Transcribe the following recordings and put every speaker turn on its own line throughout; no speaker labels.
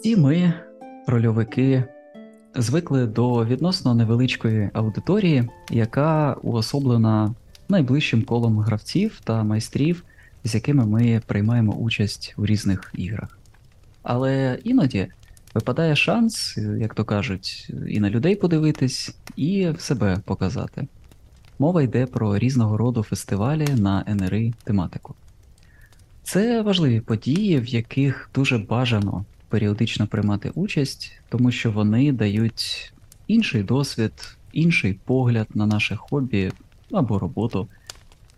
Всі ми, рольовики, звикли до відносно невеличкої аудиторії, яка уособлена найближчим колом гравців та майстрів, з якими ми приймаємо участь у різних іграх. Але іноді випадає шанс, як то кажуть, і на людей подивитись, і в себе показати. Мова йде про різного роду фестивалі на НРИ тематику. Це важливі події, в яких дуже бажано періодично приймати участь, тому що вони дають інший досвід, інший погляд на наше хобі або роботу,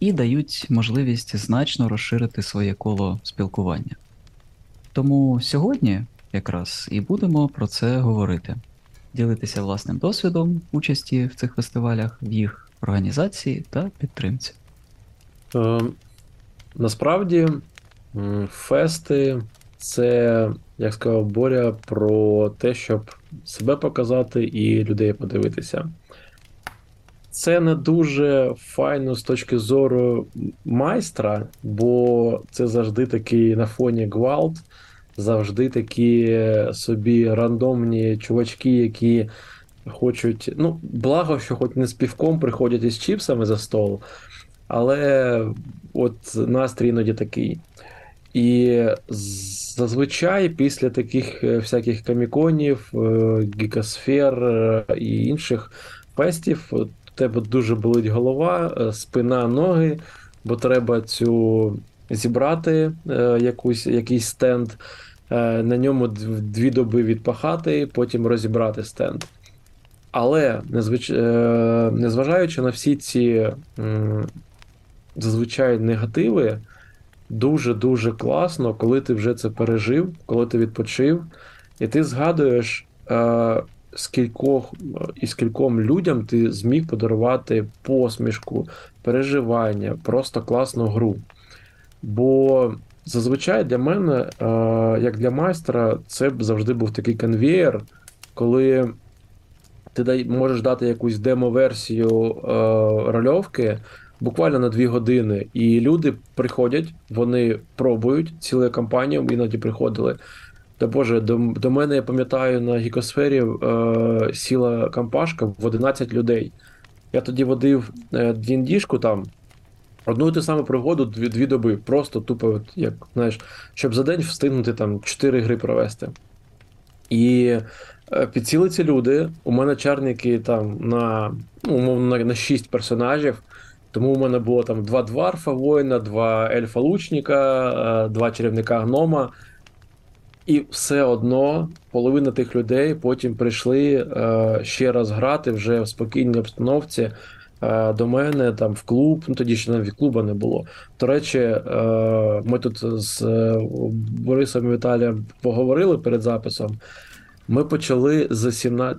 і дають можливість значно розширити своє коло спілкування. Тому сьогодні якраз і будемо про це говорити, ділитися власним досвідом участі в цих фестивалях, в їх організації та підтримці.
Е, насправді, фести це, як сказав Боря, про те, щоб себе показати і людей подивитися. Це не дуже файно з точки зору майстра, бо це завжди такий на фоні гвалт, завжди такі собі рандомні чувачки, які хочуть. Ну, благо, що хоч не з півком приходять із чіпсами за стол, але от настрій іноді такий. І зазвичай після таких е, всяких каміконів, е, гікосфер е, і інших фестів у тебе дуже болить голова, спина, ноги, бо треба цю зібрати якусь, якийсь стенд, на ньому дві доби відпахати, потім розібрати стенд. Але незвич... незважаючи на всі ці зазвичай негативи дуже-дуже класно, коли ти вже це пережив, коли ти відпочив, і ти згадуєш, е, скількох і скільком людям ти зміг подарувати посмішку, переживання, просто класну гру. Бо зазвичай для мене, е, як для майстра, це б завжди був такий конвеєр, коли ти можеш дати якусь демо-версію е, рольовки буквально на дві години. І люди приходять, вони пробують цілу кампанію, іноді приходили. Та Боже, до до мене я пам'ятаю на гікосфері е, сіла кампашка в 11 людей. Я тоді водив е, діндішку там. Одну і ту саму пригоду дві дві доби. Просто тупо, от, як знаєш, щоб за день встигнути там 4 гри провести. І е, підсіли ці люди. У мене чарники там на ну, умовно на, на 6 персонажів. Тому у мене було там два дварфа воїна, два ельфа-лучника, е, два чарівника гнома. І все одно половина тих людей потім прийшли е, ще раз грати вже в спокійній обстановці е, до мене там в клуб. Ну тоді ще навіть клуба не було. До речі, ми тут з Борисом і Віталієм поговорили перед записом. Ми почали з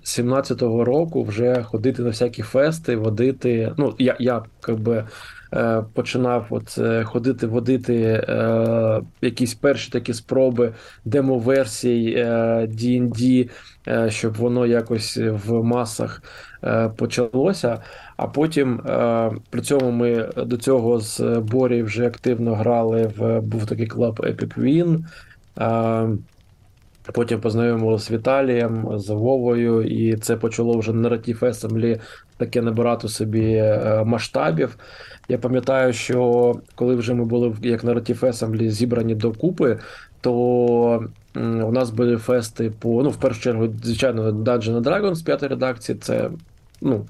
17-го року вже ходити на всякі фести, водити. Ну, я я якби е, починав от е, ходити, водити е, якісь перші такі спроби демо-версій е, D&D, е, щоб воно якось в масах е, почалося. А потім е, при цьому ми до цього з Борі вже активно грали в був такий клуб Epic Win. Е, Потім познайомилися з Віталієм, з Вовою, і це почало вже наратив Assembly таке набирати собі е, масштабів. Я пам'ятаю, що коли вже ми були як наратив Assembly зібрані докупи, то у нас були фести по ну, в першу чергу, звичайно, Dungeon Dragons, п'ятої редакції. Це ну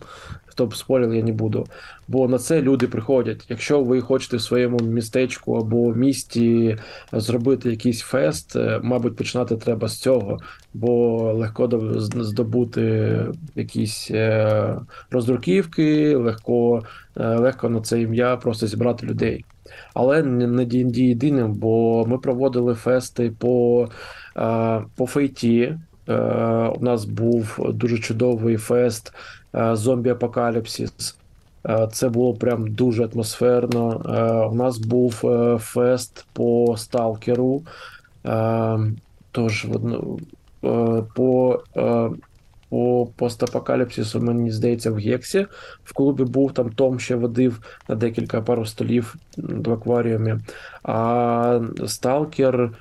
хто б спорив, я не буду. Бо на це люди приходять. Якщо ви хочете в своєму містечку або місті зробити якийсь фест, е, мабуть, починати треба з цього, бо легко здобути якісь е, роздруківки, легко е, легко на це ім'я просто зібрати людей. Але не D&D єдиним, бо ми проводили фести по по фейті. У нас був дуже чудовий фест зомбі апокаліпсис. Це було прям дуже атмосферно. У нас був е, фест по сталкеру. Тож е, по по постапокаліпсису, мені здається, в Гексі в клубі був там Том ще водив на декілька пару столів в акваріумі. А Сталкер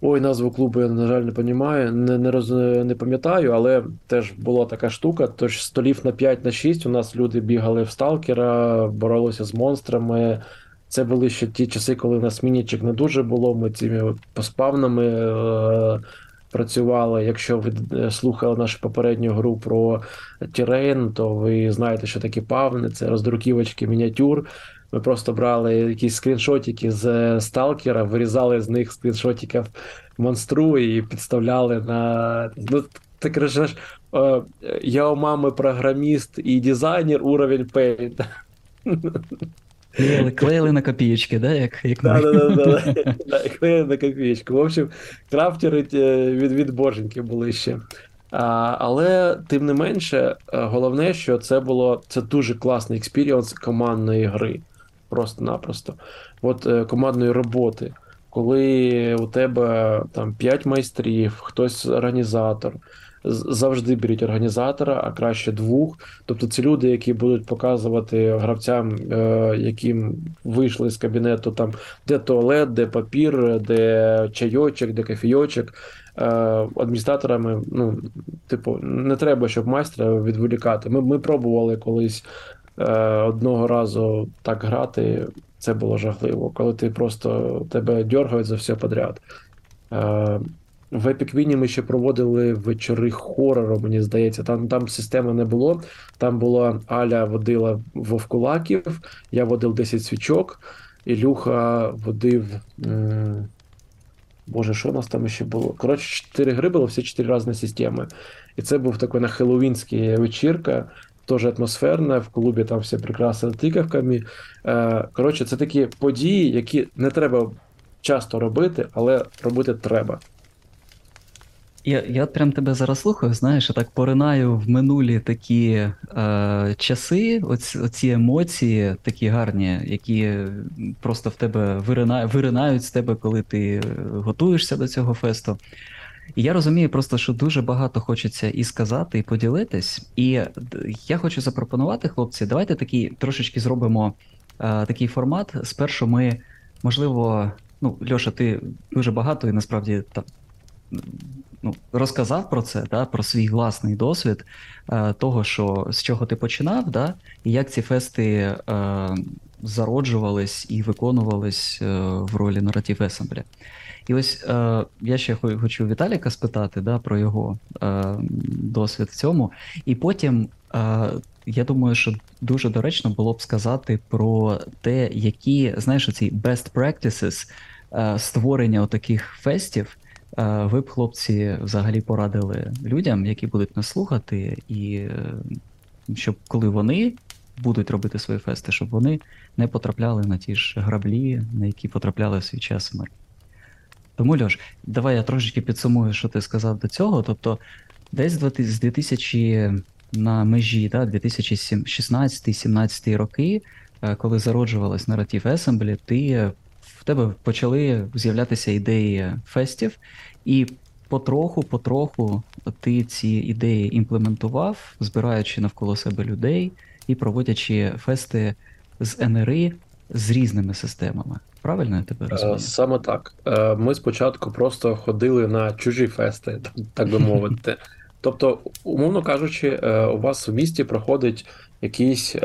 Ой, назву клубу я, на жаль, не понімаю, не, не, роз, не пам'ятаю, але теж була така штука. Тож столів на 5 на 6 у нас люди бігали в сталкера, боролися з монстрами. Це були ще ті часи, коли у нас мінічок не дуже було. Ми цими поспавнами е, працювали. Якщо ви е, слухали нашу попередню гру про Тірейн, то ви знаєте, що такі pawn и, це роздруківочки мініатюр. Ми просто брали якісь скріншотики з сталкера, вирізали з них скріншотиків монстру і підставляли на. Ну, ти кажеш, е, я у мами програміст і дизайнер, уровень Paint.
Клеїли, клеїли на копієчки, да? як, як
Да, да, да, да, да. Клеїли на копієчку. В общем, крафтери е, від, від боженьки були ще. А, але тим не менше, е, головне, що це було це дуже класний experience командної гри. Просто-напросто. От е, командної роботи. Коли у тебе там 5 майстрів, хтось організатор, завжди беріть організатора, а краще двох. Тобто це люди, які будуть показувати гравцям, е, яким вийшли з кабінету, там де туалет, де папір, де чайочок, де кофійочок. Е, адміністраторами, ну, типу, не треба, щоб майстра відволікати. Ми, ми пробували колись одного разу так грати. Це було жахливо, коли ти просто тебе дергають за все подряд. Е, в Epic Win ми ще проводили вечори хорору, мені здається. Там там системи не було. Там була Аля водила вовкулаків, я водив 10 свічок, Ілюха водив. м, Боже, що у нас там ще було? Коротше, 4 гри було, всі 4 різні системи. І це був такий на хеллоуінський вечірка, теж атмосферна, в клубі там все прикрасили тикавками. Е, Коротше, це такі події, які не треба часто робити, але робити треба.
Я, я прям тебе зараз слухаю, знаєш, я так поринаю в минулі такі е, часи, оці, оці емоції такі гарні, які просто в тебе вирина, виринають з тебе, коли ти готуєшся до цього фесту. Я розумію просто, що дуже багато хочеться і сказати, і поділитись. І я хочу запропонувати, хлопці, давайте такий трошечки зробимо е, такий формат. Спершу ми, можливо, ну, Льоша, ти дуже багато і насправді та, ну, розказав про це, да, про свій власний досвід е, того, що з чого ти починав, да, і як ці фести е, зароджувались і виконувались е, в ролі наратив Есемблі. І ось е, я ще хочу Віталіка спитати да, про його е, досвід в цьому. І потім е, я думаю, що дуже доречно було б сказати про те, які, знаєш, ці best practices е, створення таких фестів. е, Ви б, хлопці, взагалі порадили людям, які будуть нас слухати, і е, щоб коли вони будуть робити свої фести, щоб вони не потрапляли на ті ж граблі, на які потрапляли в свій час ми. Тому, Льош, давай я трошечки підсумую, що ти сказав до цього. Тобто, десь з 2000 на межі, да, 2016-17 роки, е, коли зароджувалась наратив Assembly, ти е, в тебе почали з'являтися ідеї фестів, і потроху, потроху ти ці ідеї імплементував, збираючи навколо себе людей і проводячи фести з НРИ з різними системами. Правильно я тебе
Е,
розумію?
Саме так. Е, Ми спочатку просто ходили на чужі фести, так би мовити. Тобто, умовно кажучи, е, у вас в місті проходить якісь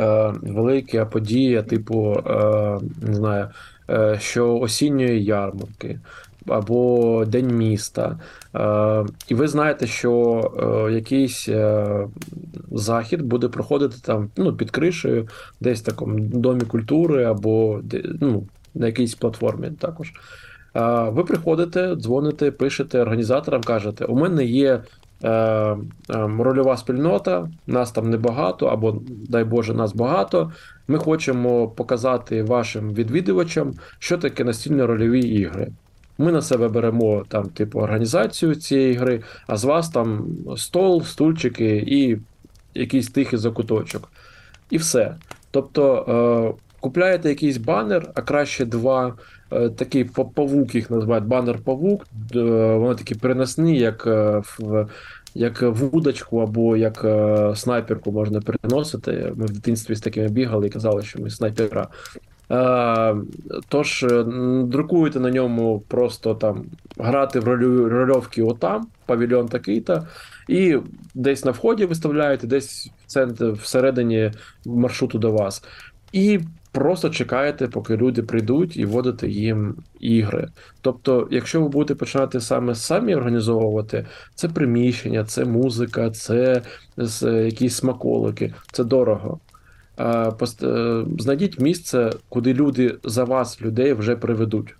велика подія, типу, не знаю, що осінньої ярмарки або День міста. Е, І ви знаєте, що е, якийсь е, захід буде проходити там ну, під кришею, десь в такому домі культури або ну, на якійсь платформі також. Ви приходите, дзвоните, пишете організаторам, кажете: у мене є е, е, рольова спільнота, нас там небагато, або, дай Боже, нас багато. Ми хочемо показати вашим відвідувачам, що таке настільно-рольові ігри. Ми на себе беремо там, типу, організацію цієї гри, а з вас там стол, стульчики і якийсь тихий закуточок. І все. Тобто е, купляєте якийсь банер, а краще два. е, Такий павук їх називають банер-павук. Вони такі переносні, як е, в як вудочку або як е, снайперку можна переносити. Ми в дитинстві з такими бігали і казали, що ми снайпера. Е, Тож е, друкуєте на ньому просто там грати в рольовки отам, павільйон такий-то, і десь на вході виставляєте, десь в центр, всередині маршруту до вас. І просто чекаєте, поки люди прийдуть і вводите їм ігри. Тобто, якщо ви будете починати саме самі організовувати, це приміщення, це музика, це з- якісь смаколики, це дорого. Е, е, Знайдіть місце, куди люди за вас, людей, вже приведуть.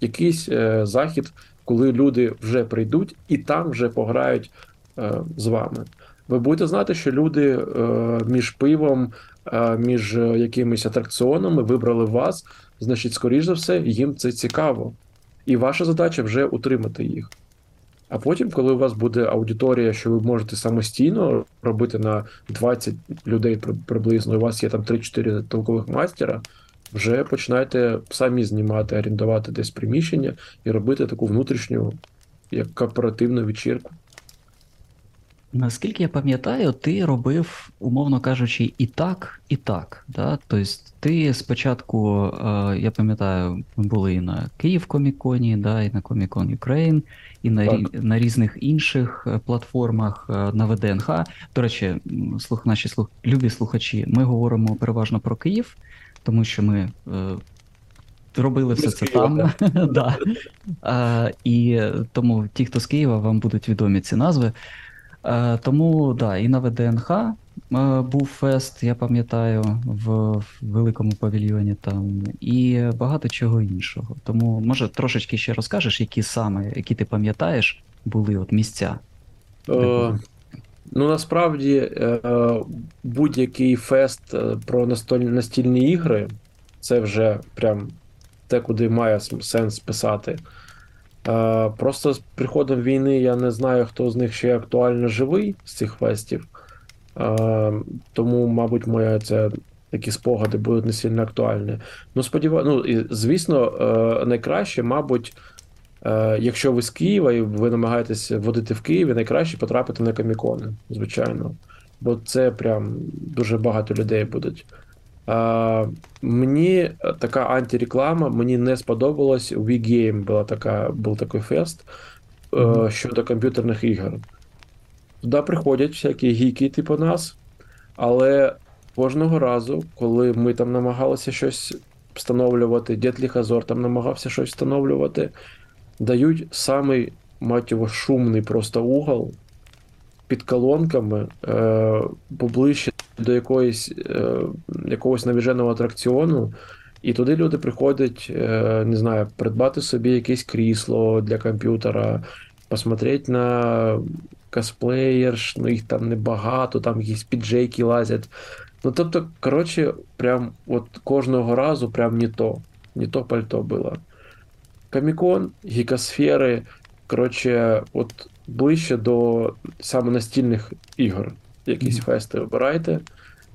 Якийсь е, захід, коли люди вже прийдуть і там вже пограють е, з вами. Ви будете знати, що люди е, між пивом, е, між е, якимись атракціонами вибрали вас, значить, скоріш за все, їм це цікаво. І ваша задача вже утримати їх. А потім, коли у вас буде аудиторія, що ви можете самостійно робити на 20 людей приблизно, у вас є там 3-4 толкових майстера, вже починайте самі знімати, орендувати десь приміщення і робити таку внутрішню, як корпоративну вечірку.
Наскільки я пам'ятаю, ти робив, умовно кажучи, і так, і так. Да? Тобто ти спочатку, е, я пам'ятаю, ми були і на Київ Коміконі, да, і на Комікон Ukraine, і на,
Так.
на різних інших е, платформах е, на ВДНХ. До речі, слух, наші слух, любі слухачі, ми говоримо переважно про Київ, тому що ми. Робили все це там. да. а, і тому ті, хто з Києва, вам будуть відомі ці назви. Е, тому да, і на ВДНХ е, був фест, я пам'ятаю, в, великому павільйоні там, і багато чого іншого. Тому, може, трошечки ще розкажеш, які саме, які ти пам'ятаєш, були от місця.
Е, ну, насправді, е, будь-який фест про настільні ігри це вже прям те, куди має сенс писати. Е, Просто з приходом війни я не знаю, хто з них ще актуально живий з цих фестів. Е, Тому, мабуть, моя це такі спогади будуть не сильно актуальні. Ну, сподіваюся, ну, звісно, е, найкраще, мабуть, якщо ви з Києва і ви намагаєтесь водити в Києві, найкраще потрапити на комікони, звичайно. Бо це прям дуже багато людей будуть. Мені така антиреклама, мені не сподобалось. У V-Game була така, був такий фест е,
Мгм.
щодо комп'ютерних ігор. Туди приходять всякі гіки, типу нас, але кожного разу, коли ми там намагалися щось встановлювати, Дід Ліхазор там намагався щось встановлювати, дають самий, мать його, шумний просто угол під колонками, е, поближче до якоїсь, е, якогось навіженого атракціону. І туди люди приходять, е, не знаю, придбати собі якесь крісло для комп'ютера, посмотреть на косплеєрш, ну їх там небагато, там якісь піджейки лазять. Ну, тобто, коротше, прям от кожного разу прям не то, не то пальто було. Комікон, гікосфери, коротше, от ближче до саме настільних ігор. Якісь фести обирайте.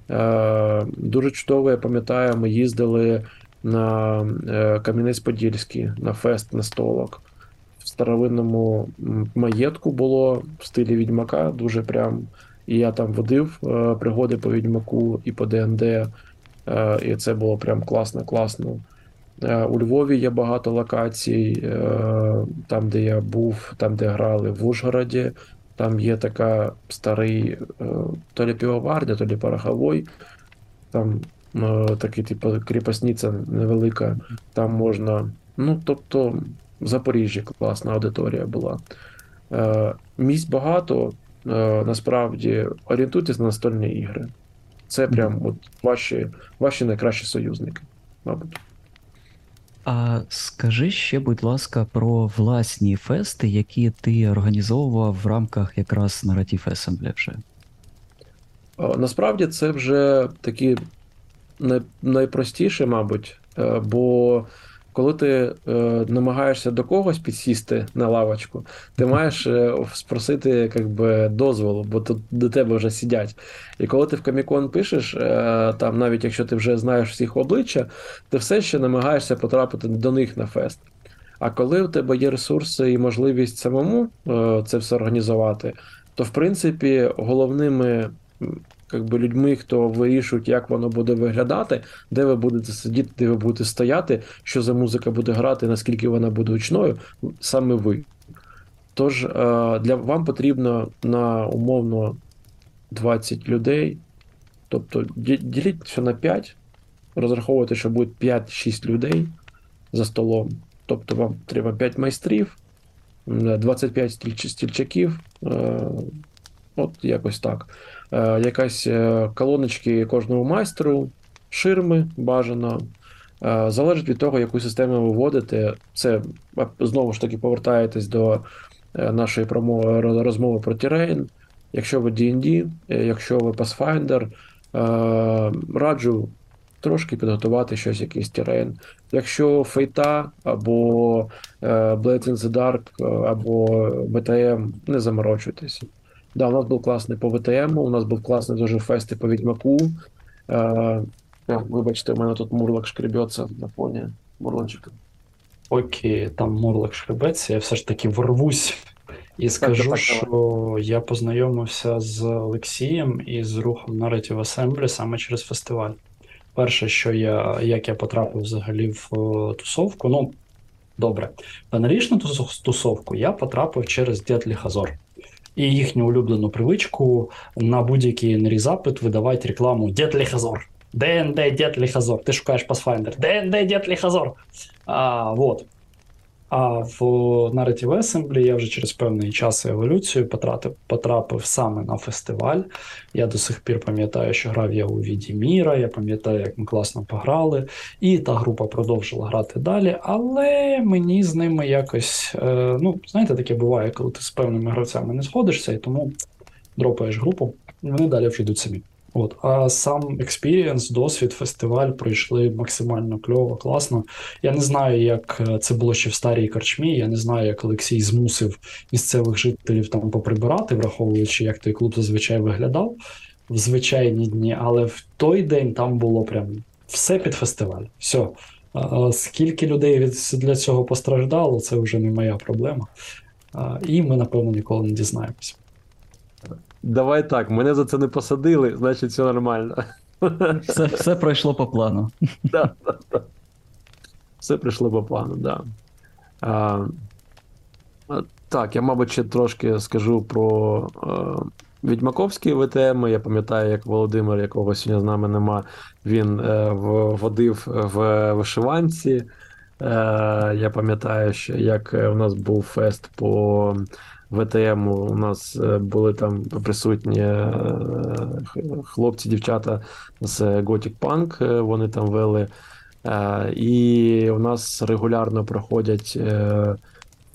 Е, дуже чудово, я пам'ятаю, ми їздили на е, Кам'янець-Подільський, на фест настолок. В старовинному маєтку було в стилі Відьмака, дуже прям. І я там водив е, пригоди по Відьмаку і по ДНД. Е, і це було прям класно, класно. Е, У Львові є багато локацій, е, там, де я був, там, де грали в Ужгороді. Там є така старий е, то лі півоварня, то лі пороховой. Там е, такий, типу, кріпосниця невелика. Там можна. Ну, тобто, в Запоріжжі класна аудиторія була. Е, Місць багато. Насправді орієнтуйтесь на настольні ігри. Це прям от ваші, ваші найкращі союзники, мабуть.
А скажи ще, будь ласка, про власні фести, які ти організовував в рамках якраз Narrative Assembly вже.
Насправді це вже такі найпростіше, мабуть, е, бо коли ти е, намагаєшся до когось підсісти на лавочку, ти маєш е, спросити як дозволу, бо тут до тебе вже сидять. І коли ти в Комікон пишеш, е, там навіть якщо ти вже знаєш всіх обличчя, ти все ще намагаєшся потрапити до них на фест. А коли у тебе є ресурси і можливість самому е, це все організувати, то в принципі головними якби, людьми, хто вирішують, як воно буде виглядати, де ви будете сидіти, де ви будете стояти, що за музика буде грати, наскільки вона буде гучною, саме ви. Тож е, для вам потрібно на умовно 20 людей, тобто діліть все на 5, розраховуйте, що буде 5-6 людей за столом. Тобто вам треба 5 майстрів, 25 стільчаків, е, от якось так. Е, Якась е, колоночки кожному майстру, ширми бажано. Е, Залежить від того, яку систему ви вводите. Це знову ж таки повертаєтесь до нашої промови розмови про Terrain. Якщо ви D&D, якщо ви Pathfinder, раджу трошки підготувати щось, якийсь Terrain. Якщо Фейта або Blades in the Dark, або ВТМ, не заморочуйтесь. Да, у нас був класний по ВТМ, у нас був класний дуже фест по Відьмаку. Е, е, вибачте, у мене тут мурлок шкребеться на фоні мурлончика.
Поки там Морлок шкребеться, я все ж таки ворвусь і скажу,
так,
що я познайомився з Олексієм і з рухом Narrative Assembly саме через фестиваль. Перше, що я, як я потрапив взагалі в е, тусовку, ну добре, в аналітичну тусовку я потрапив через Дятлі Хазор. І їхню улюблену привичку на будь-який NRI запит видавати рекламу Дятлі Хазор. ДНД Дятлі Хазор. Ти шукаєш Pathfinder. ДНД Дятлі Хазор. А, вот. А в Narrative Assembly я вже через певний час еволюцію потрапив, потрапив саме на фестиваль. Я до сих пір пам'ятаю, що грав я у Віді Міра, я пам'ятаю, як ми класно пограли, і та група продовжила грати далі, але мені з ними якось, е, ну, знаєте, таке буває, коли ти з певними гравцями не сходишся, і тому дропаєш групу, і вони далі вже йдуть самі. От, а сам experience, досвід, фестиваль пройшли максимально кльово, класно. Я не знаю, як е, це було ще в старій корчмі. Я не знаю, як Олексій змусив місцевих жителів там поприбирати, враховуючи, як той клуб зазвичай виглядав в звичайні дні. Але в той день там було прям все під фестиваль. Все. Скільки людей від для цього постраждало, це вже не моя проблема. І ми, напевно, ніколи не дізнаємося.
Давай так, мене за це не посадили, значить все нормально.
Все, все пройшло по плану.
Да, да, да. Все прийшло по плану, да. А, а, так, я, мабуть, ще трошки скажу про е, відьмаковські ВТМ. Я пам'ятаю, як Володимир, якого сьогодні з нами нема, він е, водив в вишиванці. Е, я пам'ятаю, що як е, у нас був фест по ВТМ, у нас е, були там присутні е, хлопці, дівчата з Gothic Punk, е, вони там вели. І у нас регулярно проходять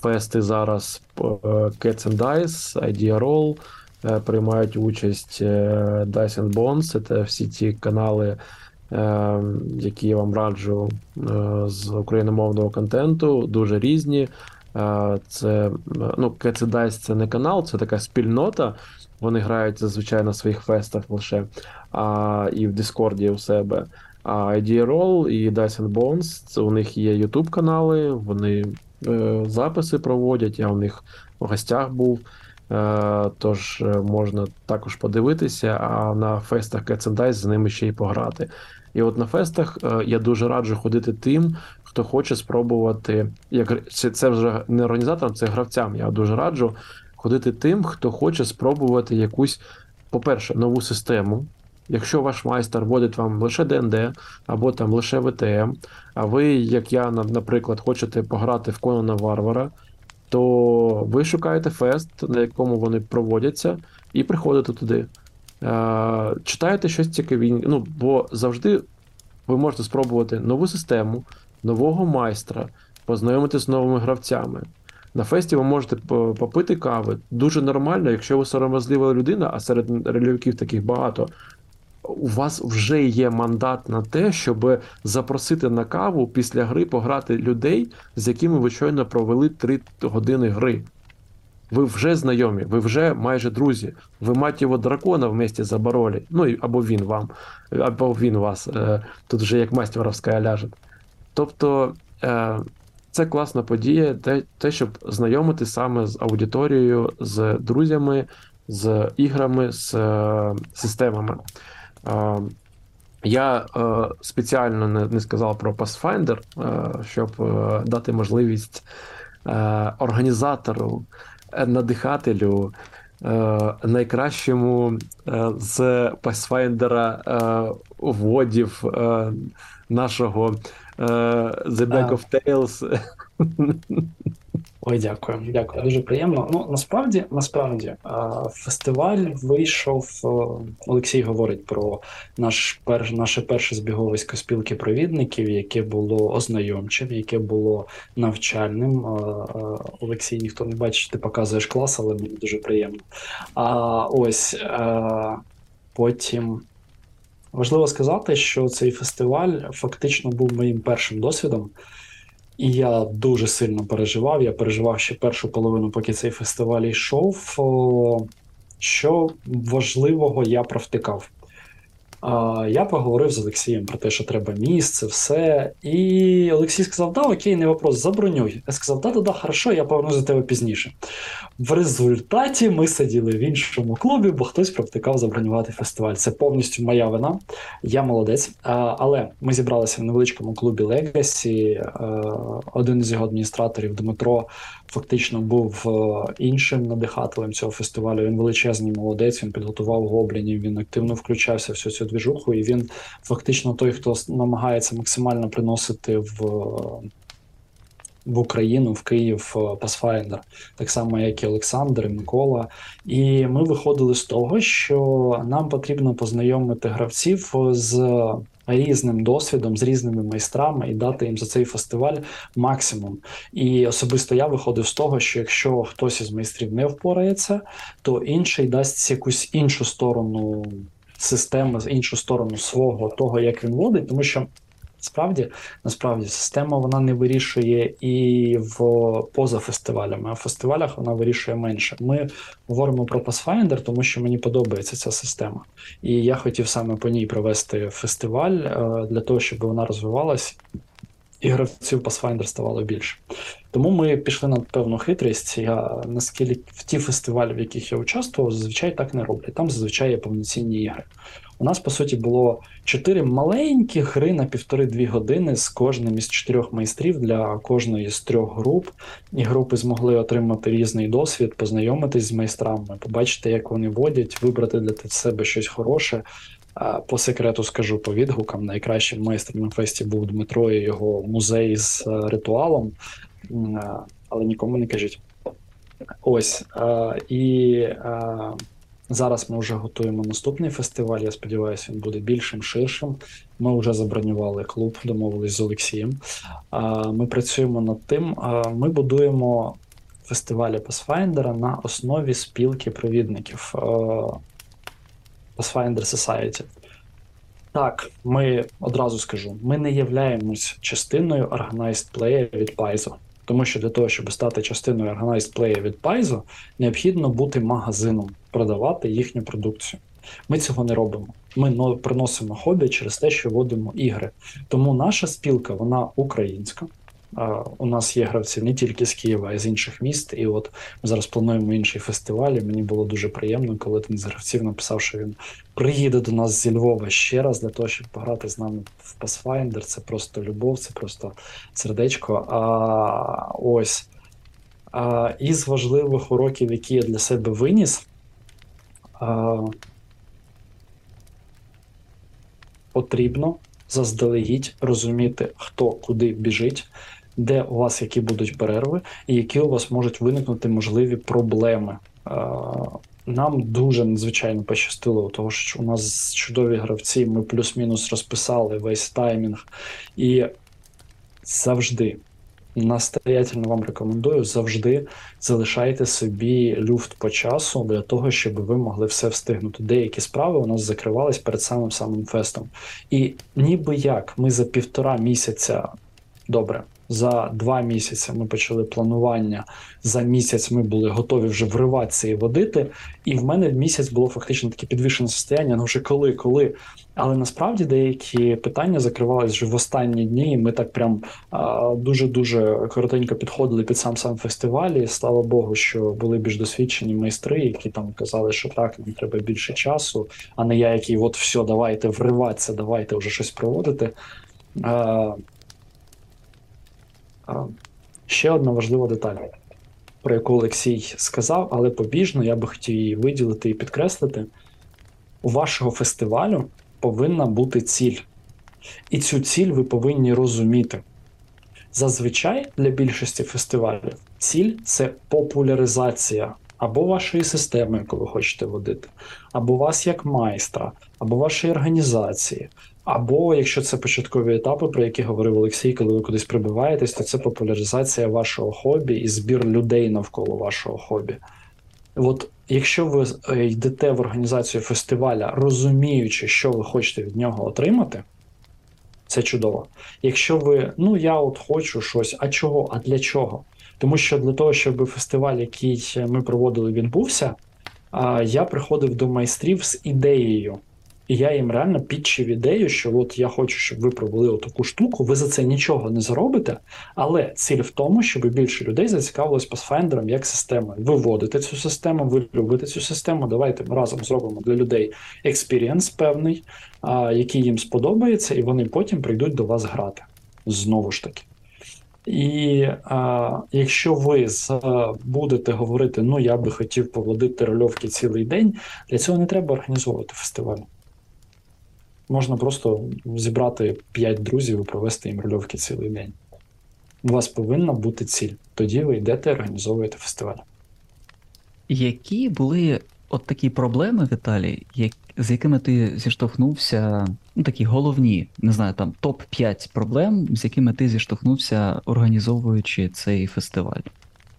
фести зараз Cats and Dice, Idea Roll, приймають участь Dice and Bones, це всі ті канали, які я вам раджу з україномовного контенту, дуже різні. Це ну, and Dice це не канал, це така спільнота. Вони грають зазвичай на своїх фестах лише а, і в Дискорді у себе. А Idea Roll і Dice and Bones, це у них є YouTube канали, вони е, записи проводять, я у них в гостях був. Е, тож е, можна також подивитися, а на фестах Cats and Dice з ними ще й пограти. І от на фестах е, я дуже раджу ходити тим, хто хоче спробувати. Як це, це вже не організаторам, це гравцям. Я дуже раджу ходити тим, хто хоче спробувати якусь, по-перше, нову систему. Якщо ваш майстер вводить вам лише ДНД або там лише ВТМ, а ви, як я, наприклад, хочете пограти в Конана Варвара, то ви шукаєте фест, на якому вони проводяться, і приходите туди. Читаєте щось цікаві, ну, бо завжди ви можете спробувати нову систему, нового майстра, познайомитися з новими гравцями. На фесті ви можете попити кави. Дуже нормально, якщо ви сором'язлива людина, а серед рельєвиків таких багато, у вас вже є мандат на те, щоб запросити на каву після гри пограти людей, з якими ви щойно провели 3 години гри. Ви вже знайомі, ви вже майже друзі. Ви мать його дракона вместе забороли. Ну або він вам, або він вас. Е, Тут вже як мастеровська ляже. Тобто е, це класна подія, те, щоб знайомити саме з аудиторією, з друзями, з іграми, з е, системами. Е, я спеціально не, сказав про Pathfinder, щоб дати можливість організатору, надихателю, найкращому з Pathfinder вводів е, нашого The Bag of Tales.
Ой, дякую, дякую. Дуже приємно. Ну насправді, насправді, фестиваль вийшов. Олексій говорить про наш пер, наше перше збіговисько спілки провідників, яке було ознайомчим, яке було навчальним. Олексій, ніхто не бачить, ти показуєш клас, але мені дуже приємно. А ось потім. Важливо сказати, що цей фестиваль фактично був моїм першим досвідом. І я дуже сильно переживав. Я переживав ще першу половину, поки цей фестиваль йшов. Що важливого я провтикав. Я поговорив з Олексієм про те, що треба місце, все. І Олексій сказав: да, окей, не вопрос, забронюй. Я сказав, да, да, да, хорошо, я повернусь до тебе пізніше. В результаті ми сиділи в іншому клубі, бо хтось провтикав забронювати фестиваль. Це повністю моя вина. Я молодець. Але ми зібралися в невеличкому клубі Legacy. Один з його адміністраторів Дмитро фактично був е, іншим надихателем цього фестивалю. Він величезний молодець. Він підготував гоблінів. Він активно включався в всю цю двіжуху, і він фактично той, хто намагається максимально приносити в. В Україну, в Київ е, Pathfinder, так само, як і Олександр, і Микола. І ми виходили з того, що нам потрібно познайомити гравців з різним досвідом, з різними майстрами і дати їм за цей фестиваль максимум. І особисто я виходив з того, що якщо хтось із майстрів не впорається, то інший дасть якусь іншу сторону системи, іншу сторону свого того, як він водить, тому що. Справді, насправді, система вона не вирішує і в поза фестивалями, а в фестивалях вона вирішує менше. Ми говоримо про Pathfinder, тому що мені подобається ця система. І я хотів саме по ній провести фестиваль е, для того, щоб вона розвивалась, і гравців Pathfinder ставало більше. Тому ми пішли на певну хитрість. Я наскільки в ті фестивалі, в яких я участвував, зазвичай так не роблять. Там зазвичай є повноцінні ігри. У нас, по суті, було чотири маленькі гри на півтори-дві години з кожним із чотирьох майстрів для кожної з трьох груп. І групи змогли отримати різний досвід, познайомитись з майстрами, побачити, як вони водять, вибрати для себе щось хороше. По секрету скажу по відгукам. Найкращим майстром на фесті був Дмитро і його музей з е, ритуалом, але нікому не кажіть. Ось. І а, зараз ми вже готуємо наступний фестиваль. Я сподіваюся, він буде більшим, ширшим. Ми вже забронювали клуб, домовились з Олексієм. Ми працюємо над тим. Ми будуємо фестивалі Pathfinder на основі спілки провідників Pathfinder Society. Так, ми одразу скажу, ми не являємось частиною Organized Play від Paizo. Тому що для того, щоб стати частиною Organized Play від Paizo, необхідно бути магазином, продавати їхню продукцію. Ми цього не робимо. Ми приносимо хобі через те, що водимо ігри. Тому наша спілка, вона українська. У нас є гравці не тільки з Києва, а й з інших міст. І от ми зараз плануємо інший фестиваль. і Мені було дуже приємно, коли один з гравців написав, що він приїде до нас зі Львова ще раз для того, щоб пограти з нами в Pathfinder. Це просто любов, це просто сердечко. А ось а, із важливих уроків, які я для себе виніс. А, потрібно заздалегідь розуміти, хто куди біжить, де у вас які будуть перерви, і які у вас можуть виникнути можливі проблеми. Нам дуже надзвичайно пощастило, тому що у нас чудові гравці, ми плюс-мінус розписали весь таймінг. І завжди настоятельно вам рекомендую завжди залишайте собі люфт по часу для того, щоб ви могли все встигнути. Деякі справи у нас закривались перед самим самим фестом. І ніби як ми за півтора місяця добре. За два місяці ми почали планування. За місяць ми були готові вже вриватися і водити. І в мене в місяць було фактично таке підвішене состояння. Ну вже коли, коли. Але насправді деякі питання закривались вже в останні дні. Ми так прям дуже дуже коротенько підходили під сам сам фестиваль. І слава Богу, що були більш досвідчені майстри, які там казали, що так, нам треба більше часу, а не я, який от все, давайте вриватися, давайте вже щось проводити. Ще одна важлива деталь, про яку Олексій сказав, але побіжно я би хотів її виділити і підкреслити. У вашого фестивалю повинна бути ціль. І цю ціль ви повинні розуміти. Зазвичай для більшості фестивалів ціль це популяризація або вашої системи, яку ви хочете водити, або вас як майстра, або вашої організації, або якщо це початкові етапи, про які говорив Олексій, коли ви кудись прибиваєтесь, то це популяризація вашого хобі і збір людей навколо вашого хобі. От якщо ви е, йдете в організацію фестиваля, розуміючи, що ви хочете від нього отримати, це чудово. Якщо ви, ну я от хочу щось, а чого, а для чого? Тому що для того, щоб фестиваль, який ми проводили, відбувся, я приходив до майстрів з ідеєю. І я їм реально пітчив ідею, що от я хочу, щоб ви провели таку штуку, ви за це нічого не заробите, але ціль в тому, щоб більше людей зацікавилось Pathfinder як системою. Ви вводите цю систему, ви любите цю систему. Давайте ми разом зробимо для людей experience певний, а, який їм сподобається, і вони потім прийдуть до вас грати. Знову ж таки. І а, якщо ви з, будете говорити, ну я би хотів поводити рольовки цілий день, для цього не треба організовувати фестиваль. Можна просто зібрати 5 друзів і провести їм рольовки цілий день. У вас повинна бути ціль. Тоді ви йдете і організовуєте фестиваль.
Які були от такі проблеми, Віталій, як, з якими ти зіштовхнувся, ну такі головні, не знаю, там топ-5 проблем, з якими ти зіштовхнувся, організовуючи цей фестиваль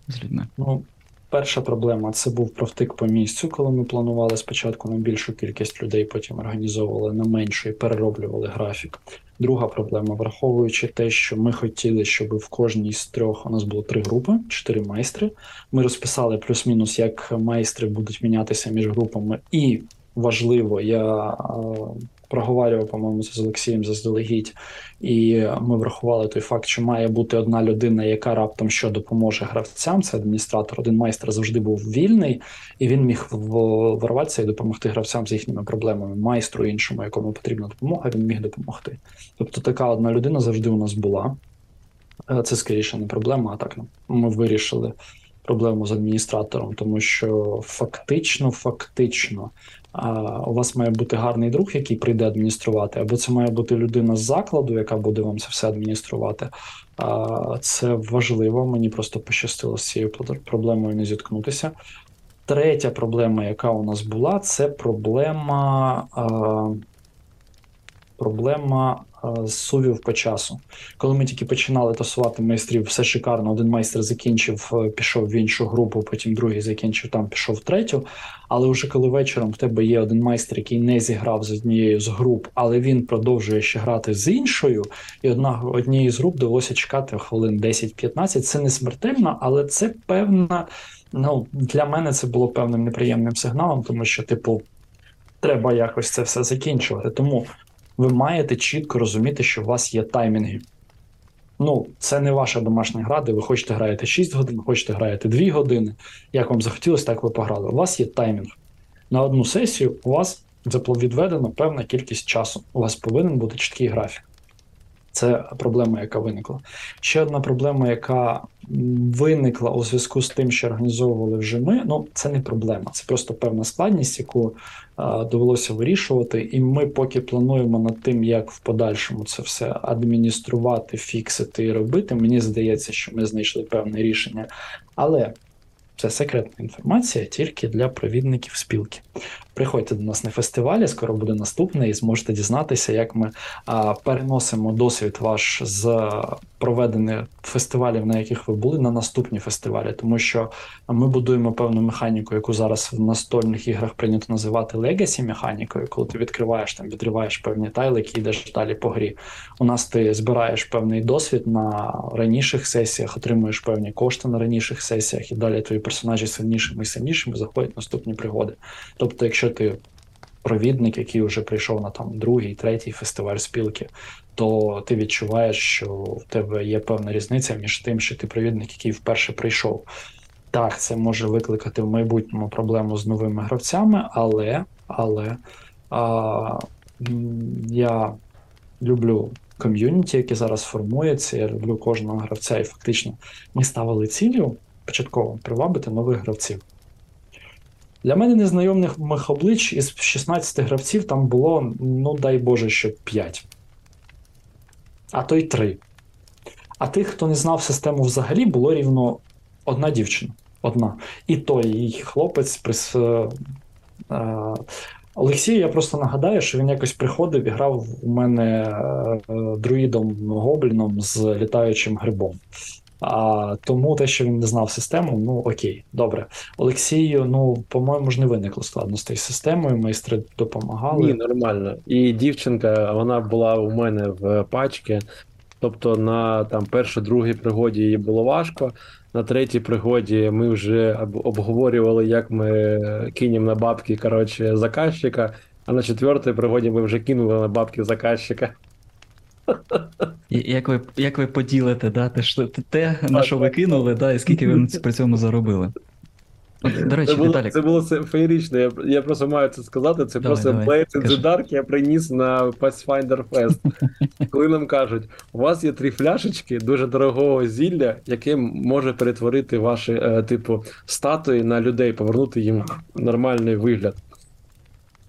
з людьми?
Ну, Перша проблема це був провтик по місцю, коли ми планували спочатку на більшу кількість людей, потім організовували на меншу і перероблювали графік. Друга проблема, враховуючи те, що ми хотіли, щоб в кожній з трьох у нас було три групи, чотири майстри. Ми розписали плюс-мінус, як майстри будуть мінятися між групами, і важливо, я проговорював, по-моєму, з Олексієм заздалегідь, і ми врахували той факт, що має бути одна людина, яка раптом що допоможе гравцям. Це адміністратор. Один майстер завжди був вільний, і він міг ворватися і допомогти гравцям з їхніми проблемами. Майстру іншому, якому потрібна допомога, він міг допомогти. Тобто, така одна людина завжди у нас була. Е, це скоріше не проблема, а так ну, ми вирішили. Проблему з адміністратором, тому що фактично, фактично, у вас має бути гарний друг, який прийде адмініструвати, або це має бути людина з закладу, яка буде вам це все адмініструвати. Це важливо. Мені просто пощастило з цією проблемою не зіткнутися. Третя проблема, яка у нас була, це проблема. Проблема сувів по часу. Коли ми тільки починали тасувати майстрів, все шикарно. Один майстер закінчив, е, пішов в іншу групу, потім другий закінчив там, пішов в третю. Але вже коли вечором в тебе є один майстер, який не зіграв з однією з груп, але він продовжує ще грати з іншою, і одна однієї з груп довелося чекати хвилин 10-15. Це не смертельно, але це певна. Ну для мене це було певним неприємним сигналом, тому що, типу, треба якось це все закінчувати. Тому ви маєте чітко розуміти, що у вас є таймінги. Ну, це не ваша домашня гра, де ви хочете граєте 6 годин, хочете граєте 2 години. Як вам захотілося, так ви пограли. У вас є таймінг. На одну сесію у вас відведено певна кількість часу. У вас повинен бути чіткий графік. Це проблема, яка виникла. Ще одна проблема, яка виникла у зв'язку з тим, що організовували вже ми. Ну, це не проблема, це просто певна складність, яку а, довелося вирішувати. І ми поки плануємо над тим, як в подальшому це все адмініструвати, фіксити і робити. Мені здається, що ми знайшли певне рішення. Але Це секретна інформація тільки для провідників спілки. Приходьте до нас на фестивалі, скоро буде наступний, і зможете дізнатися, як ми а, переносимо досвід ваш з проведених фестивалів, на яких ви були, на наступні фестивалі, тому що ми будуємо певну механіку, яку зараз в настольних іграх прийнято називати legacy механікою, коли ти відкриваєш там, відриваєш певні тайлики і йдеш далі по грі. У нас ти збираєш певний досвід на раніших сесіях, отримуєш певні кошти на раніших сесіях, і далі твої персонажі сильнішими і сильнішими заходять наступні пригоди. Тобто, якщо ти провідник, який вже прийшов на там другий, третій фестиваль спілки, то ти відчуваєш, що в тебе є певна різниця між тим, що ти провідник, який вперше прийшов. Так, це може викликати в майбутньому проблему з новими гравцями, але але а, я люблю ком'юніті, яке зараз формується. Я люблю кожного гравця, і фактично ми ставили цілю початково привабити нових гравців. Для мене незнайомих облич із 16 гравців там було, ну дай Боже, що 5. А то й 3. А тих, хто не знав систему взагалі, було рівно одна дівчина. Одна. І той її хлопець прис. Е, е, Олексію, я просто нагадаю, що він якось приходив і грав у мене е, друїдом гобліном з літаючим грибом. А тому те, що він не знав систему, ну окей, добре. Олексію, ну по-моєму ж не виникло складностей з системою. Майстри допомагали.
Ні, нормально. І дівчинка, вона була у мене в пачці. Тобто на там першій, другій пригоді їй було важко. На третій пригоді ми вже обговорювали, як ми кинемо на бабки коротше, заказчика, а на четвертій пригоді ми вже кинули на бабки заказчика.
Як ви як ви поділите, да, те, що, те, на що ви кинули, да, і скільки ви при цьому заробили? До речі,
це було,
Віталік.
Це було феєрично, я я просто маю це сказати. Це давай, просто Blades in the Dark я приніс на Pathfinder Fest. Коли нам кажуть, у вас є три фляшечки дуже дорогого зілля, яке може перетворити ваші, е, типу, статуї на людей, повернути їм нормальний вигляд.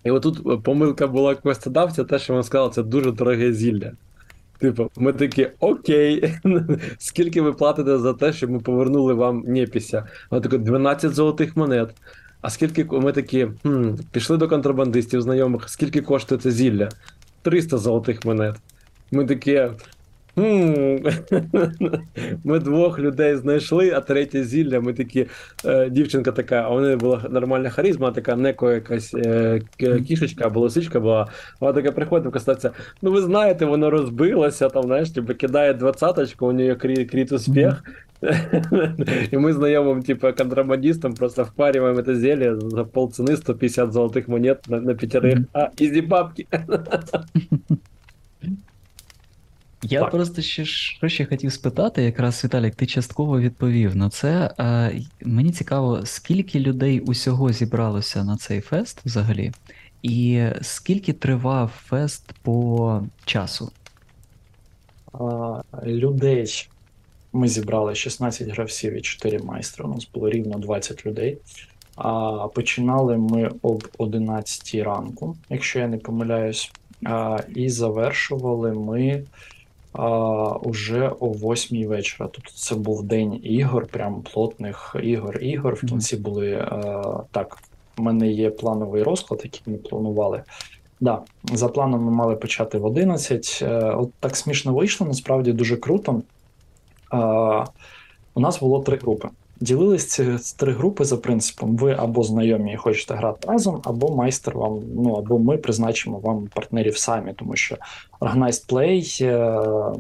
І отут помилка була квестодавця, те, що він сказав, це дуже дороге зілля. Типу, ми такі окей, скільки ви платите за те, щоб ми повернули вам Непіся? Вона така 12 золотих монет. А скільки ми такі хм, пішли до контрабандистів знайомих, скільки коштує це зілля? 300 золотих монет. Ми такі, Ми двох людей знайшли, а третє зілля. Ми такі е, дівчинка така, а у неї була нормальна харизма, така неко якась е, кішечка або лисичка була. Вона така приходить, касається. Ну, ви знаєте, воно розбилося, там, знаєш, типу, кидає двадцяточку, у неї crit успіх. І ми знайомим, типу, контрабандистам просто впарюємо це зелье за полціни 150 золотих монет на, на п'ятерих. А, easy бабки.
Я так. просто ще що ще хотів спитати, якраз Віталік, ти частково відповів на це. А, Мені цікаво, скільки людей усього зібралося на цей фест взагалі, і скільки тривав фест по часу?
А, Людей ми зібрали 16 гравців і 4 майстри. У нас було рівно 20 людей. А починали ми об 11 ранку, якщо я не помиляюсь. А, І завершували ми уже о 8 вечора. Тобто це був день ігор, прям плотних ігор. Ігор. В кінці були а, так. У мене є плановий розклад, який ми планували. Да, За планом ми мали почати в 11. Е, от так смішно вийшло, насправді дуже круто. А, У нас було три групи. Ділились ці три групи за принципом: ви або знайомі і хочете грати разом, або майстер вам, ну або ми призначимо вам партнерів самі, тому що Organized Play е,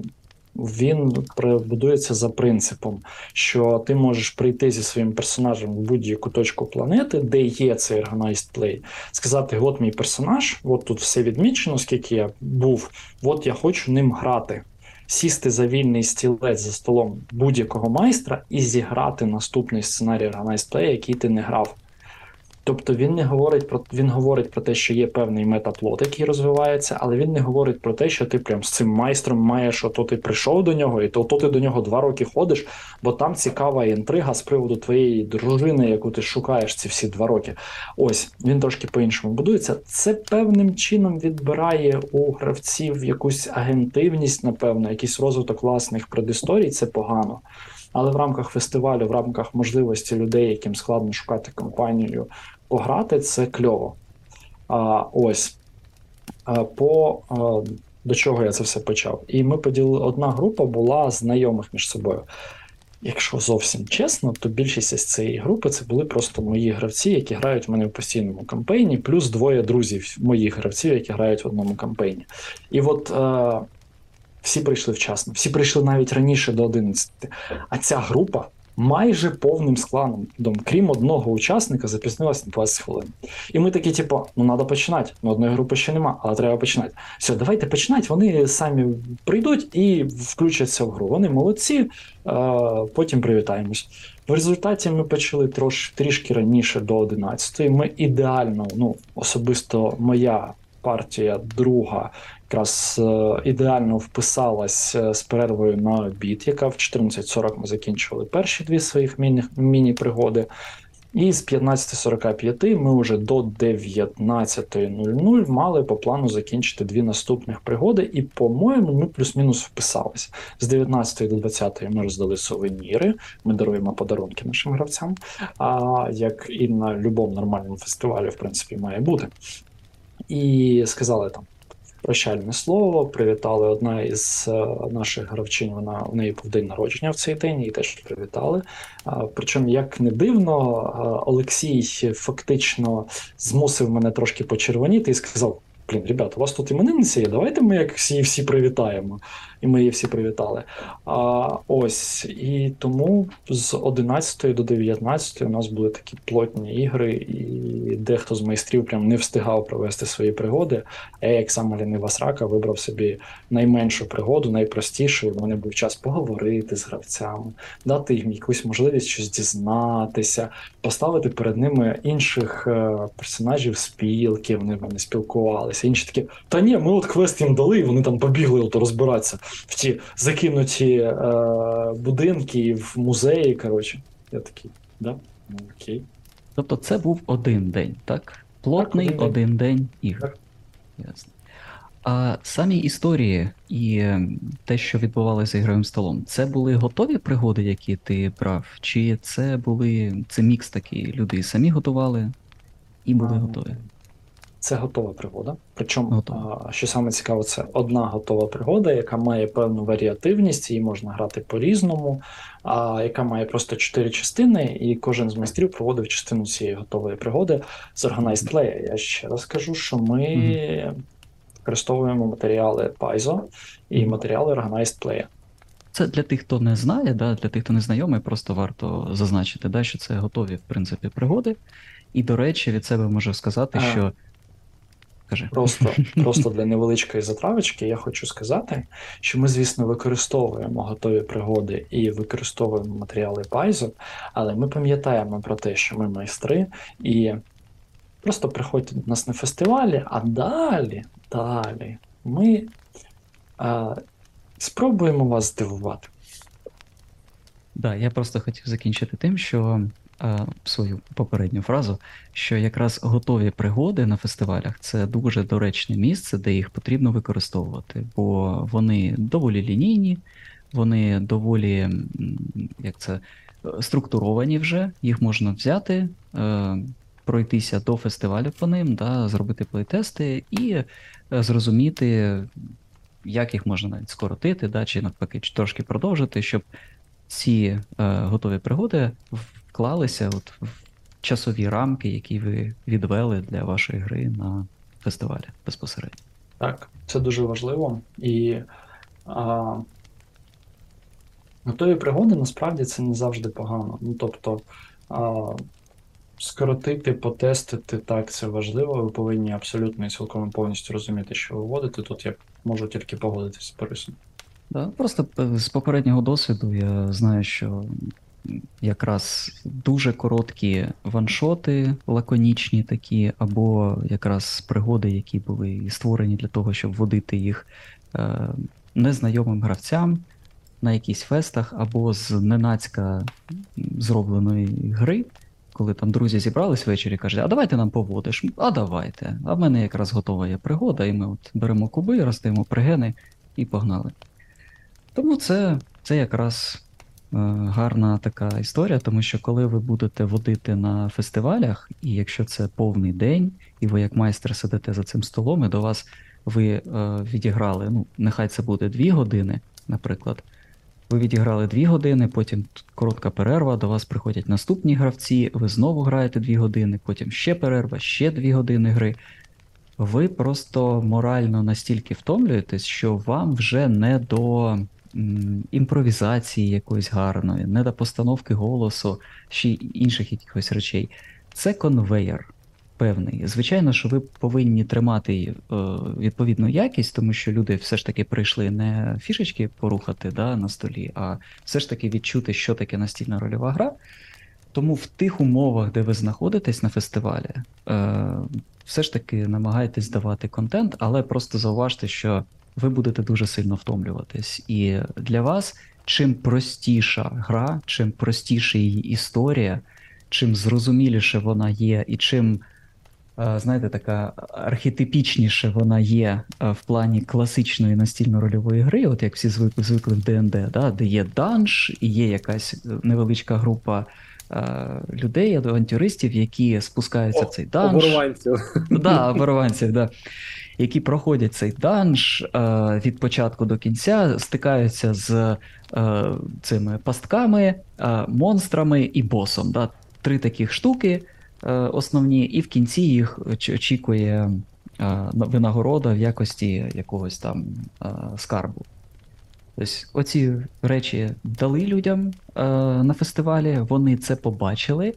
він будується за принципом, що ти можеш прийти зі своїм персонажем в будь-яку точку планети, де є цей Organized Play, сказати: от мій персонаж, от тут все відмічено, скільки я був, от я хочу ним грати сісти за вільний стілець за столом будь-якого майстра і зіграти наступний сценарій Play, який ти не грав. Тобто він не говорить про він говорить про те, що є певний метаплот, який розвивається, але він не говорить про те, що ти прям з цим майстром маєш, ото ти прийшов до нього, і то, то ти до нього два роки ходиш, бо там цікава інтрига з приводу твоєї дружини, яку ти шукаєш ці всі два роки. Ось він трошки по-іншому будується. Це певним чином відбирає у гравців якусь агентивність, напевно, якийсь розвиток власних предісторій. Це погано. Але в рамках фестивалю, в рамках можливості людей, яким складно шукати компанію, пограти, це кльово. А, ось а, по а, до чого я це все почав. І ми поділили одна група була знайомих між собою. Якщо зовсім чесно, то більшість із цієї групи це були просто мої гравці, які грають в мене в постійному кампейні, плюс двоє друзів моїх гравців, які грають в одному кампейні. І от е, всі прийшли вчасно, всі прийшли навіть раніше до 11. А ця група майже повним складом, крім одного учасника, запізнилась на 20 хвилин. І ми такі, типу, ну треба починати. Ну, одної групи ще нема, але треба починати. Все, давайте починати. Вони самі прийдуть і включаться в гру. Вони молодці, е, потім привітаємось. В результаті ми почали трош, трішки раніше до 11 Ми ідеально, ну особисто моя партія, друга, якраз е, ідеально вписалась е, з перервою на обід, яка в 14.40 ми закінчували перші дві своїх міні- міні-пригоди. І з 15.45 ми вже до 19.00 мали по плану закінчити дві наступних пригоди, і, по-моєму, ми плюс-мінус вписалися. З 19 до 20 ми роздали сувеніри, ми даруємо подарунки нашим гравцям. А як і на будь-якому нормальному фестивалі, в принципі, має бути. І сказали там прощальне слово. Привітали одна із е, наших гравчин. Вона у неї був день народження в цей день, її теж привітали. Причому, як не дивно, Олексій фактично змусив мене трошки почервоніти і сказав: Блін, ребята, у вас тут іменинниця є, давайте ми як всі всі привітаємо. І ми її всі привітали. А, Ось і тому з 11 до 19 у нас були такі плотні ігри, і дехто з майстрів прям не встигав провести свої пригоди. Я, як сама лінива срака, вибрав собі найменшу пригоду, найпростішу. в мене був час поговорити з гравцями, дати їм якусь можливість щось дізнатися, поставити перед ними інших е, персонажів спілки. Вони в мене спілкувалися. Інші такі, та ні, ми от квест їм дали, і вони там побігли от розбиратися в ті закинуті е, будинки в музеї. Коротше, я такий, да? Ну, окей.
Тобто це був один день, так? Плотний
Так, один
один день ігор. Ясно. А самі історії і ем, те, що відбувалося за ігровим столом, це були готові пригоди, які ти брав? Чи це були це мікс такий? Люди самі готували і були
А,
готові?
Це готова пригода. Причому,
Готова.
що саме цікаво, це одна готова пригода, яка має певну варіативність, її можна грати по-різному, а яка має просто чотири частини, і кожен з майстрів проводив частину цієї готової пригоди з Organized Play. Я ще раз кажу, що ми використовуємо матеріали Paizo і матеріали Organized Play.
Це для тих, хто не знає, да, для тих, хто не знайомий, просто варто зазначити, да, що це готові, в принципі, пригоди. І, до речі, від себе можу сказати,
А.
що. Кажи.
Просто, просто для невеличкої затравочки я хочу сказати, що ми, звісно, використовуємо готові пригоди і використовуємо матеріали Paizo, але ми пам'ятаємо про те, що ми майстри, і просто приходьте до нас на фестивалі, а далі, далі ми а, спробуємо вас здивувати.
Да, я просто хотів закінчити тим, що свою попередню фразу, що якраз готові пригоди на фестивалях це дуже доречне місце, де їх потрібно використовувати, бо вони доволі лінійні, вони доволі як це, е, структуровані вже, їх можна взяти, е, пройтися до фестивалю по ним, да, зробити плейтести і е, зрозуміти, як їх можна навіть скоротити, да, чи навпаки чи трошки продовжити, щоб ці е, готові пригоди вклалися от в часові рамки, які ви відвели для вашої гри на фестивалі безпосередньо.
Так, це дуже важливо. І а, готові пригоди насправді це не завжди погано. Ну, тобто, а, скоротити, потестити, так, це важливо. Ви повинні абсолютно і цілком повністю розуміти, що ви вводите. Тут я можу тільки погодитися з Борисом.
Да, просто е, з попереднього досвіду я знаю, що якраз дуже короткі ваншоти, лаконічні такі, або якраз пригоди, які були створені для того, щоб водити їх е, незнайомим гравцям на якісь фестах, або з ненацька зробленої гри. Коли там друзі зібрались ввечері і кажуть, а давайте нам поводиш. А давайте. А в мене якраз готова є пригода, і ми от беремо куби, роздаємо пригени і погнали. Тому це, це якраз гарна така історія, тому що коли ви будете водити на фестивалях, і якщо це повний день, і ви як майстер сидите за цим столом, і до вас ви е, відіграли, ну, нехай це буде дві години, наприклад. Ви відіграли дві години, потім коротка перерва, до вас приходять наступні гравці, ви знову граєте дві години, потім ще перерва, ще дві години гри. Ви просто морально настільки втомлюєтесь, що вам вже не до імпровізації якоїсь гарної, не до постановки голосу, й інших якихось речей. Це конвейер певний. Звичайно, що ви повинні тримати е, відповідну якість, тому що люди все ж таки прийшли не фішечки порухати да, на столі, а все ж таки відчути, що таке настільна рольова гра. Тому в тих умовах, де ви знаходитесь на фестивалі, е, все ж таки намагайтесь давати контент, але просто зауважте, що ви будете дуже сильно втомлюватись. І для вас чим простіша гра, чим простіша її історія, чим зрозуміліше вона є, і чим, е, знаєте, така архетипічніше вона є е, в плані класичної настільно-рольової гри, от як всі звикли, звикли в ДНД, да, де є данж і є якась невеличка група е, людей, авантюристів, які спускаються в цей данж.
Оборванців.
Да, оборванців, да. Які проходять цей данж е, від початку до кінця, стикаються з е, цими пастками, е, монстрами і босом. Да. Три таких штуки основні, і в кінці їх очікує винагорода в якості якогось там скарбу. Тобто оці речі дали людям на фестивалі, вони це побачили,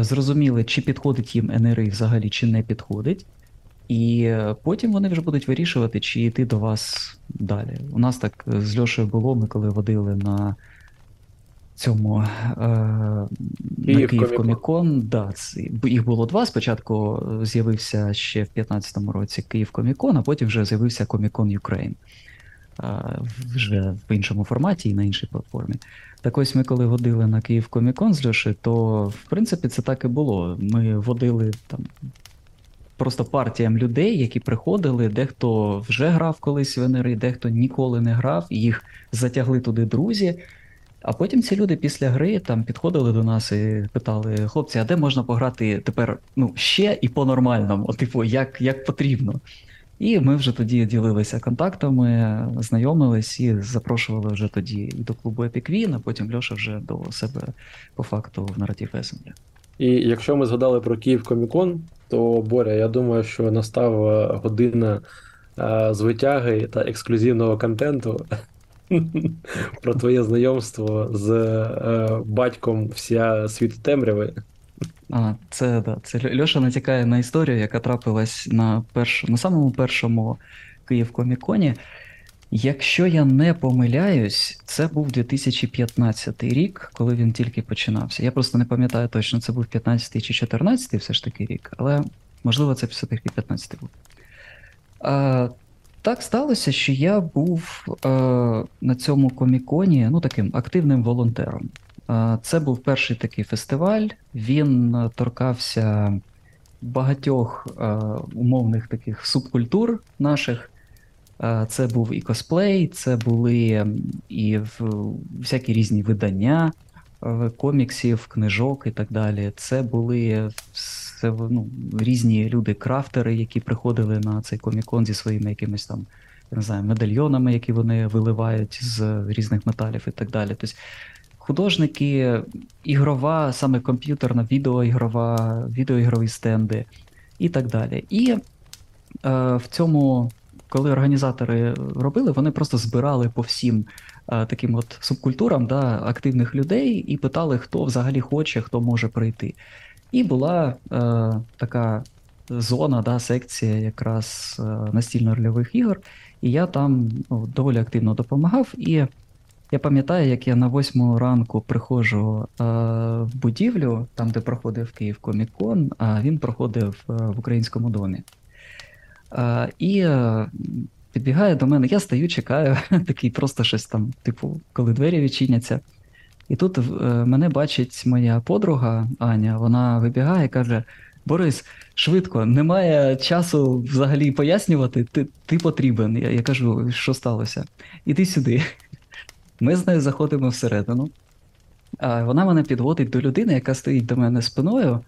зрозуміли, чи підходить їм НРИ взагалі, чи не підходить. І потім вони вже будуть вирішувати, чи йти до вас далі. У нас так е, з Льошею було, ми коли водили на цьому е, на
Київ Комікон.
Да, їх було два. Спочатку е, з'явився ще в 15-му році Київ Комікон, а потім вже з'явився Комікон Ukraine. Е, Вже в іншому форматі і на іншій платформі. Так ось ми коли водили на Київ Комікон з Льошею, то в принципі це так і було. Ми водили там просто партіям людей, які приходили, дехто вже грав колись в НРИ, дехто ніколи не грав, їх затягли туди друзі. А потім ці люди після гри там підходили до нас і питали: хлопці, а де можна пограти тепер ну, ще і по-нормальному, типу, як, як потрібно. І ми вже тоді ділилися контактами, знайомились і запрошували вже тоді і до клубу Epic Win, а потім Льоша вже до себе по факту в наратив Есенблі.
І якщо ми згадали про Київ Комікон, то Боря, я думаю, що настав година е, звитяги та ексклюзивного контенту про твоє знайомство з е, батьком вся світу темряви.
А, це да. Це Льоша натякає на історію, яка трапилась на перш... на самому першому Київ Коміконі. Якщо я не помиляюсь, це був 2015 рік, коли він тільки починався. Я просто не пам'ятаю точно, це був 15 чи 14 все ж таки рік, але можливо це все-таки 15 був. А, так сталося, що я був е, на цьому коміконі ну, таким активним волонтером. Е, Це був перший такий фестиваль. Він е, торкався багатьох е, умовних таких субкультур наших. Е, Це був і косплей, це були і всякі різні видання е, коміксів, книжок і так далі. Це були все, ну, різні люди-крафтери, які приходили на цей комікон зі своїми якимись там, я не знаю, медальйонами, які вони виливають з різних металів і так далі. Тобто художники, ігрова, саме комп'ютерна, відеоігрова, відеоігрові стенди і так далі. І е, в цьому, коли організатори робили, вони просто збирали по всім е, таким от субкультурам да, активних людей і питали, хто взагалі хоче, хто може прийти. І була е, така зона, да, секція якраз е, настільно-рольових ігор, і я там ну, доволі активно допомагав. І я пам'ятаю, як я на восьму ранку приходжу е, в будівлю, там, де проходив Київ Комікон, а він проходив в українському домі. Е, і е, підбігає до мене, я стою, чекаю, такий просто щось там, типу, коли двері відчиняться. І тут е, мене бачить моя подруга Аня, вона вибігає і каже: Борис, швидко, немає часу взагалі пояснювати, ти, ти потрібен. Я, я кажу, що сталося? Іди сюди. Ми з нею заходимо всередину. А, Вона мене підводить до людини, яка стоїть до мене спиною.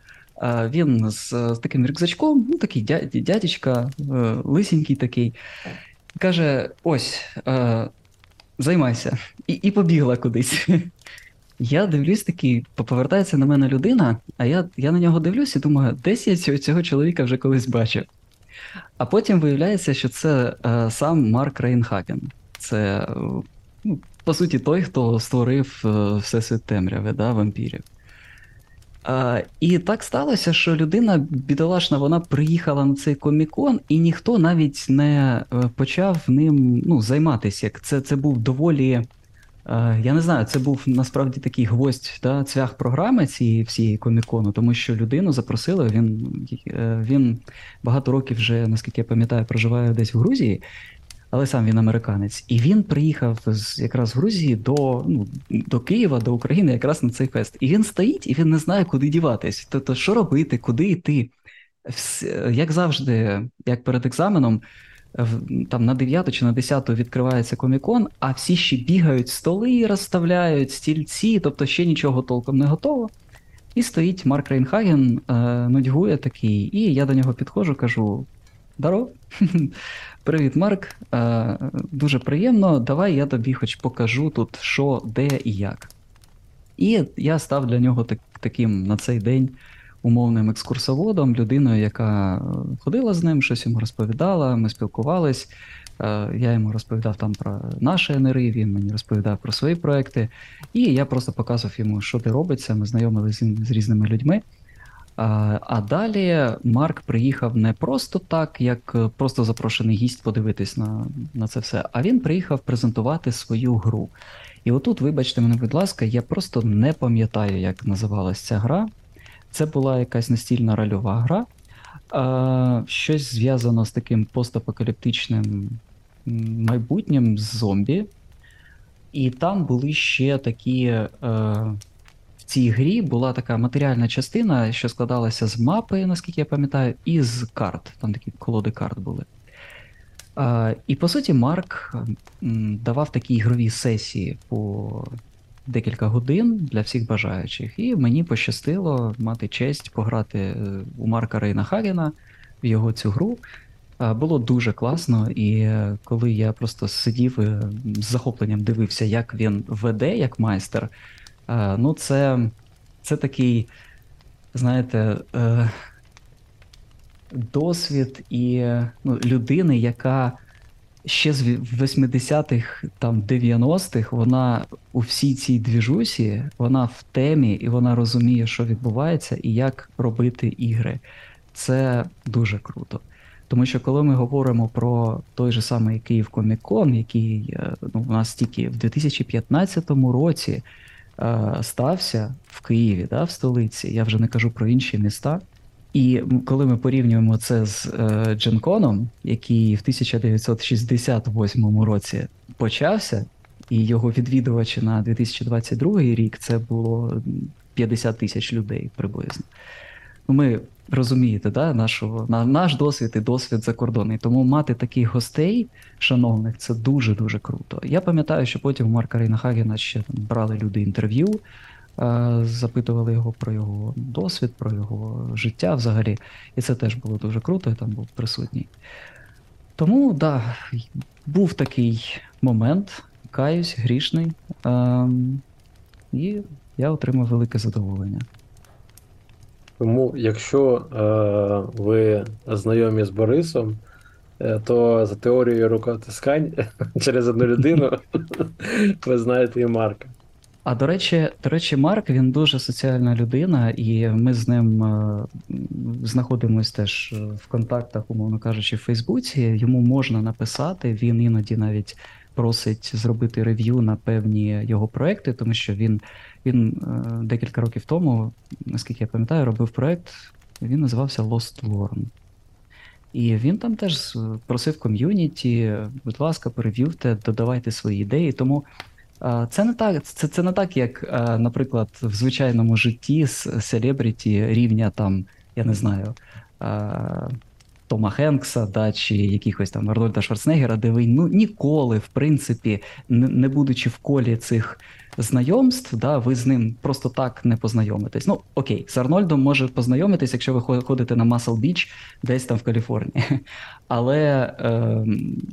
А, Він з, з таким рюкзачком, ну такий дя- дядечка, е, лисенький такий. Каже: ось, е, займайся. І, і побігла кудись. Я дивлюсь такий, повертається на мене людина, а я, я на нього дивлюсь і думаю, десь я цього, цього чоловіка вже колись бачив. А потім виявляється, що це е, сам Марк Рейнхаген. Це, е, ну, по суті, той, хто створив е, Всесвіт темряви, да, вампірів. Е, і так сталося, що людина бідолашна, вона приїхала на цей комікон, і ніхто навіть не е, почав ним ну, займатися. Це, це був доволі. Е, Я не знаю, це був насправді такий гвоздь да, цвях програми цієї всієї комікону, тому що людину запросили. Він, е, він багато років вже, наскільки я пам'ятаю, проживає десь в Грузії, але сам він американець. І він приїхав з якраз Грузії до, ну, до Києва, до України, якраз на цей фест. І він стоїть і він не знає, куди діватись. Тобто, що робити, куди йти. Як завжди, як перед екзаменом, там на 9 чи на 10 відкривається комікон, а всі ще бігають, столи розставляють, стільці, тобто ще нічого толком не готово. І стоїть Марк Рейнхаген, е, нудьгує такий, і я до нього підходжу, кажу: Здоров, привіт, Марк. Е, дуже приємно. Давай я тобі хоч покажу тут, що, де і як. І я став для нього так, таким на цей день умовним екскурсоводом, людиною, яка е, ходила з ним, щось йому розповідала, ми спілкувались. Е, Я йому розповідав там про наші НРИ, він мені розповідав про свої проекти. І я просто показував йому, що де робиться. Ми знайомилися з різними людьми. А, а далі Марк приїхав не просто так, як е, просто запрошений гість подивитись на, на це все, а він приїхав презентувати свою гру. І отут, вибачте мене, будь ласка, я просто не пам'ятаю, як називалась ця гра. Це була якась настільна рольова гра, а, щось зв'язано з таким постапокаліптичним майбутнім з зомбі. І там були ще такі. Е, цій грі була така матеріальна частина, що складалася з мапи, наскільки я пам'ятаю, і з карт. Там такі колоди карт були. А, і по суті, Марк давав такі ігрові сесії по декілька годин для всіх бажаючих. І мені пощастило мати честь пограти е, у Марка Рейна Хагена в його цю гру. Було дуже класно, і е, коли я просто сидів з захопленням дивився, як він веде як майстер, е, ну це, це такий, знаєте, е, досвід і е, ну, людини, яка ще з 80-х, там 90-х, вона у всій цій двіжусі, вона в темі і вона розуміє, що відбувається, і як робити ігри. Це дуже круто. Тому що коли ми говоримо про той же самий Київ Комікон, який е, ну, у нас тільки в 2015 році е, стався в Києві, да, в столиці, я вже не кажу про інші міста. І коли ми порівнюємо це з е, Дженконом, який в 1968 році почався, і його відвідувачі на 2022 рік це було 50 тисяч людей приблизно. Ну, Ми розумієте, да, нашого, на, наш досвід і досвід закордонний. Тому мати таких гостей, шановних, це дуже-дуже круто. Я пам'ятаю, що потім у Марка Рейнхагена ще там брали люди інтерв'ю, е, запитували його про його досвід, про його життя взагалі. І це теж було дуже круто, я там був присутній. Тому, да, був такий момент, каюсь, грішний. Ем, і я отримав велике задоволення.
Тому, якщо е, ви знайомі з Борисом, е, то за теорією рукотискань через одну людину ви знаєте і Марка.
А до речі, до речі, Марк він дуже соціальна людина, і ми з ним е, знаходимося теж е, в контактах, умовно кажучи, в Фейсбуці. Йому можна написати. Він іноді навіть просить зробити рев'ю на певні його проекти, тому що він, він е, декілька років тому, наскільки я пам'ятаю, робив проект. Він називався Lost Worm. І він там теж е, просив ком'юніті, будь ласка, перев'ювте, додавайте свої ідеї. Тому Це не так, це, це не так, як, наприклад, в звичайному житті з селебріті рівня там, я не знаю, Тома Хенкса, да, чи якихось там Арнольда Шварценеггера, де ви ну ніколи, в принципі, не, будучи в колі цих знайомств, да, ви з ним просто так не познайомитесь. Ну, окей, з Арнольдом може познайомитись, якщо ви хо- ходите на Масл Біч десь там в Каліфорнії. Але е,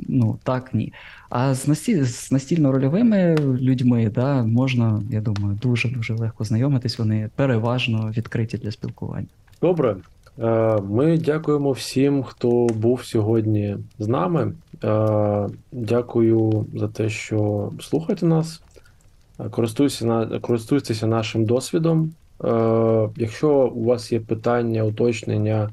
ну так ні. А з, насті... з настільно-рольовими людьми да, можна, я думаю, дуже-дуже легко знайомитись. Вони переважно відкриті для спілкування.
Добре. Е, Ми дякуємо всім, хто був сьогодні з нами. Е, Дякую за те, що слухаєте нас. Е, Користуйтеся, нашим досвідом. Якщо у вас є питання, уточнення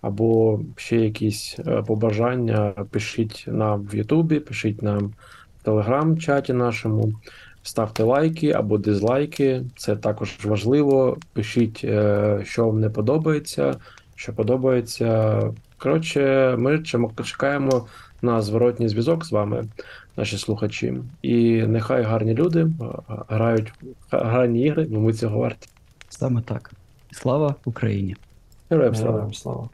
або ще якісь побажання, пишіть нам в Ютубі, пишіть нам в телеграм-чаті нашому. Ставте лайки або дизлайки, це також важливо. Пишіть, е, що вам не подобається, що подобається. Коротше, ми чекаємо на зворотній зв'язок з вами, наші слухачі. І нехай гарні люди е, грають в гарні ігри, бо ми цього варті.
Саме так. Слава Україні!
Героям слава!
Героям слава.